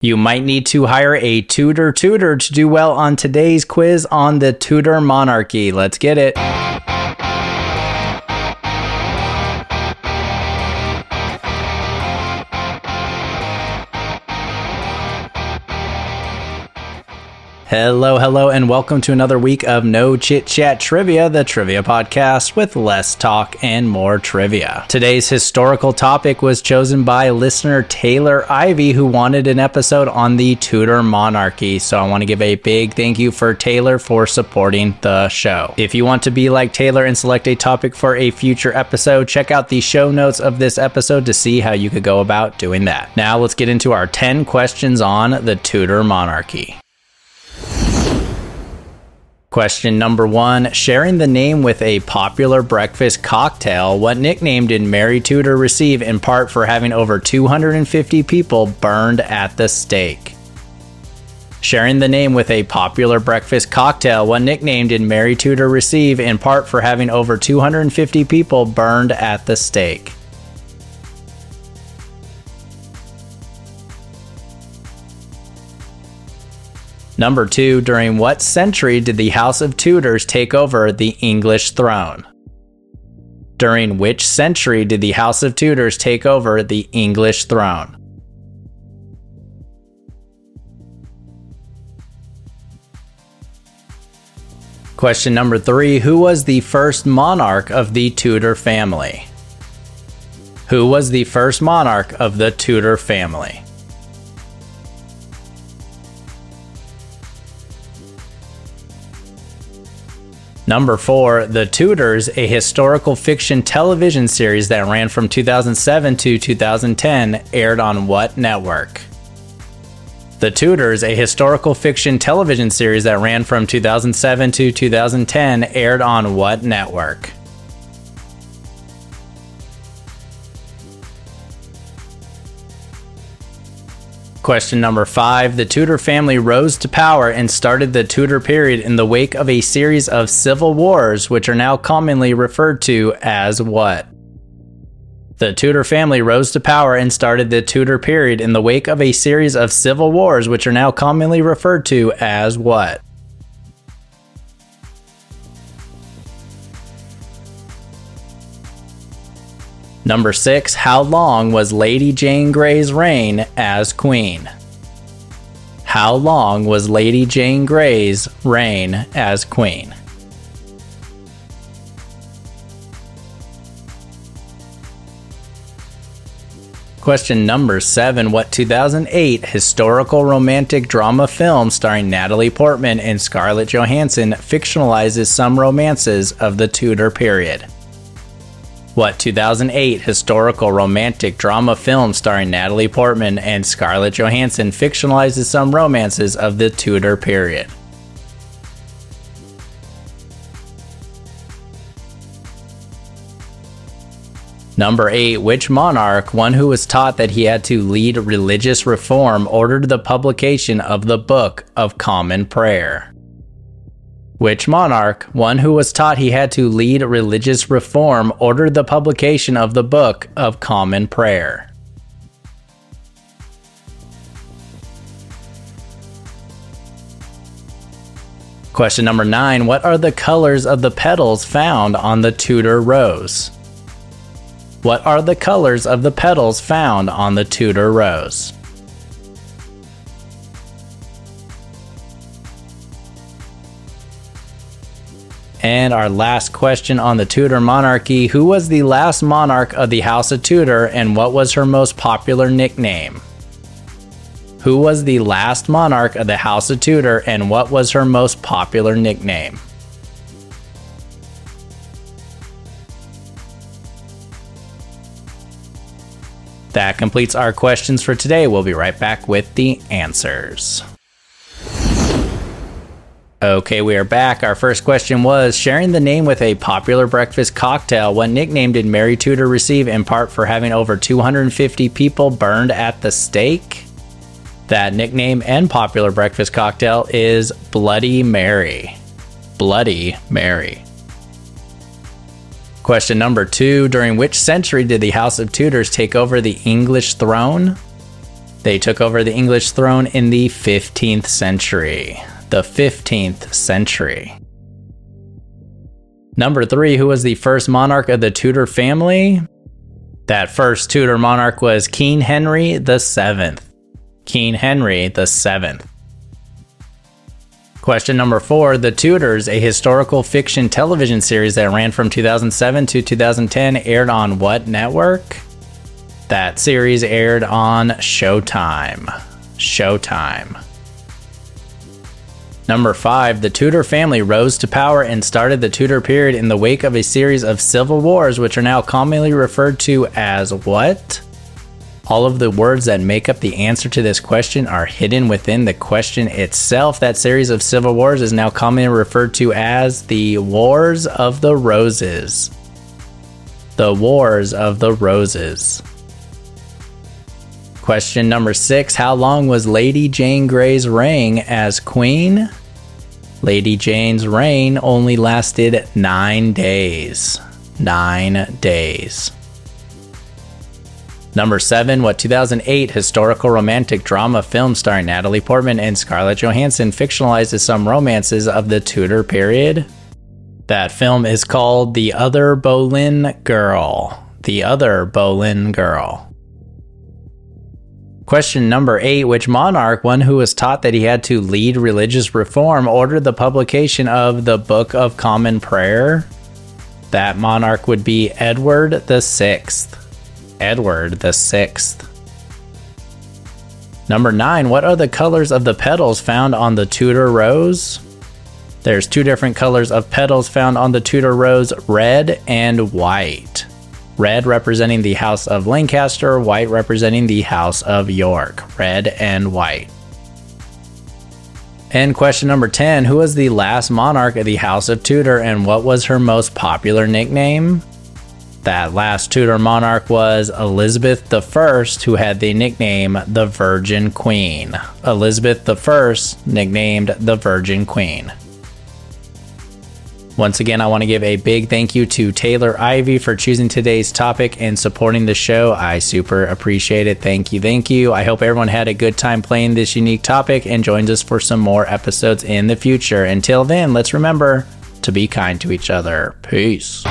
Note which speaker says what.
Speaker 1: You might need to hire a Tudor tutor to do well on today's quiz on the Tudor monarchy. Let's get it. Hello, hello, and welcome to another week of No Chit Chat Trivia, the trivia podcast with less talk and more trivia. Today's historical topic was chosen by listener Taylor Ivy, who wanted an episode on the Tudor monarchy. So I want to give a big thank you for Taylor for supporting the show. If you want to be like Taylor and select a topic for a future episode, check out the show notes of this episode to see how you could go about doing that. Now let's get into our 10 questions on the Tudor monarchy. Question number one Sharing the name with a popular breakfast cocktail, what nickname did Mary Tudor receive in part for having over 250 people burned at the stake? Sharing the name with a popular breakfast cocktail, what nickname did Mary Tudor receive in part for having over 250 people burned at the stake? Number two, during what century did the House of Tudors take over the English throne? During which century did the House of Tudors take over the English throne? Question number three Who was the first monarch of the Tudor family? Who was the first monarch of the Tudor family? Number four, The Tudors, a historical fiction television series that ran from 2007 to 2010, aired on what network? The Tudors, a historical fiction television series that ran from 2007 to 2010, aired on what network? Question number five The Tudor family rose to power and started the Tudor period in the wake of a series of civil wars, which are now commonly referred to as what? The Tudor family rose to power and started the Tudor period in the wake of a series of civil wars, which are now commonly referred to as what? Number six, how long was Lady Jane Grey's reign as queen? How long was Lady Jane Grey's reign as queen? Question number seven What 2008 historical romantic drama film starring Natalie Portman and Scarlett Johansson fictionalizes some romances of the Tudor period? What 2008 historical romantic drama film starring Natalie Portman and Scarlett Johansson fictionalizes some romances of the Tudor period? Number 8. Which monarch, one who was taught that he had to lead religious reform, ordered the publication of the Book of Common Prayer? Which monarch, one who was taught he had to lead religious reform, ordered the publication of the Book of Common Prayer. Question number nine What are the colors of the petals found on the Tudor rose? What are the colors of the petals found on the Tudor rose? And our last question on the Tudor monarchy Who was the last monarch of the House of Tudor and what was her most popular nickname? Who was the last monarch of the House of Tudor and what was her most popular nickname? That completes our questions for today. We'll be right back with the answers. Okay, we are back. Our first question was sharing the name with a popular breakfast cocktail. What nickname did Mary Tudor receive in part for having over 250 people burned at the stake? That nickname and popular breakfast cocktail is Bloody Mary. Bloody Mary. Question number two During which century did the House of Tudors take over the English throne? They took over the English throne in the 15th century. The 15th century. Number three, who was the first monarch of the Tudor family? That first Tudor monarch was King Henry VII. King Henry VII. Question number four The Tudors, a historical fiction television series that ran from 2007 to 2010, aired on what network? That series aired on Showtime. Showtime. Number 5. The Tudor family rose to power and started the Tudor period in the wake of a series of civil wars, which are now commonly referred to as what? All of the words that make up the answer to this question are hidden within the question itself. That series of civil wars is now commonly referred to as the Wars of the Roses. The Wars of the Roses. Question number six How long was Lady Jane Grey's reign as Queen? Lady Jane's reign only lasted nine days. Nine days. Number seven, what 2008 historical romantic drama film starring Natalie Portman and Scarlett Johansson fictionalizes some romances of the Tudor period? That film is called The Other Boleyn Girl. The Other Boleyn Girl. Question number eight Which monarch, one who was taught that he had to lead religious reform, ordered the publication of the Book of Common Prayer? That monarch would be Edward the Sixth. Edward the Sixth. Number nine, what are the colors of the petals found on the Tudor rose? There's two different colors of petals found on the Tudor rose red and white red representing the House of Lancaster, white representing the House of York. Red and white. And question number 10 Who was the last monarch of the House of Tudor and what was her most popular nickname? That last Tudor monarch was Elizabeth I, who had the nickname the Virgin Queen. Elizabeth I, nicknamed the Virgin Queen. Once again, I want to give a big thank you to Taylor Ivy for choosing today's topic and supporting the show. I super appreciate it. Thank you. Thank you. I hope everyone had a good time playing this unique topic and joins us for some more episodes in the future. Until then, let's remember to be kind to each other. Peace.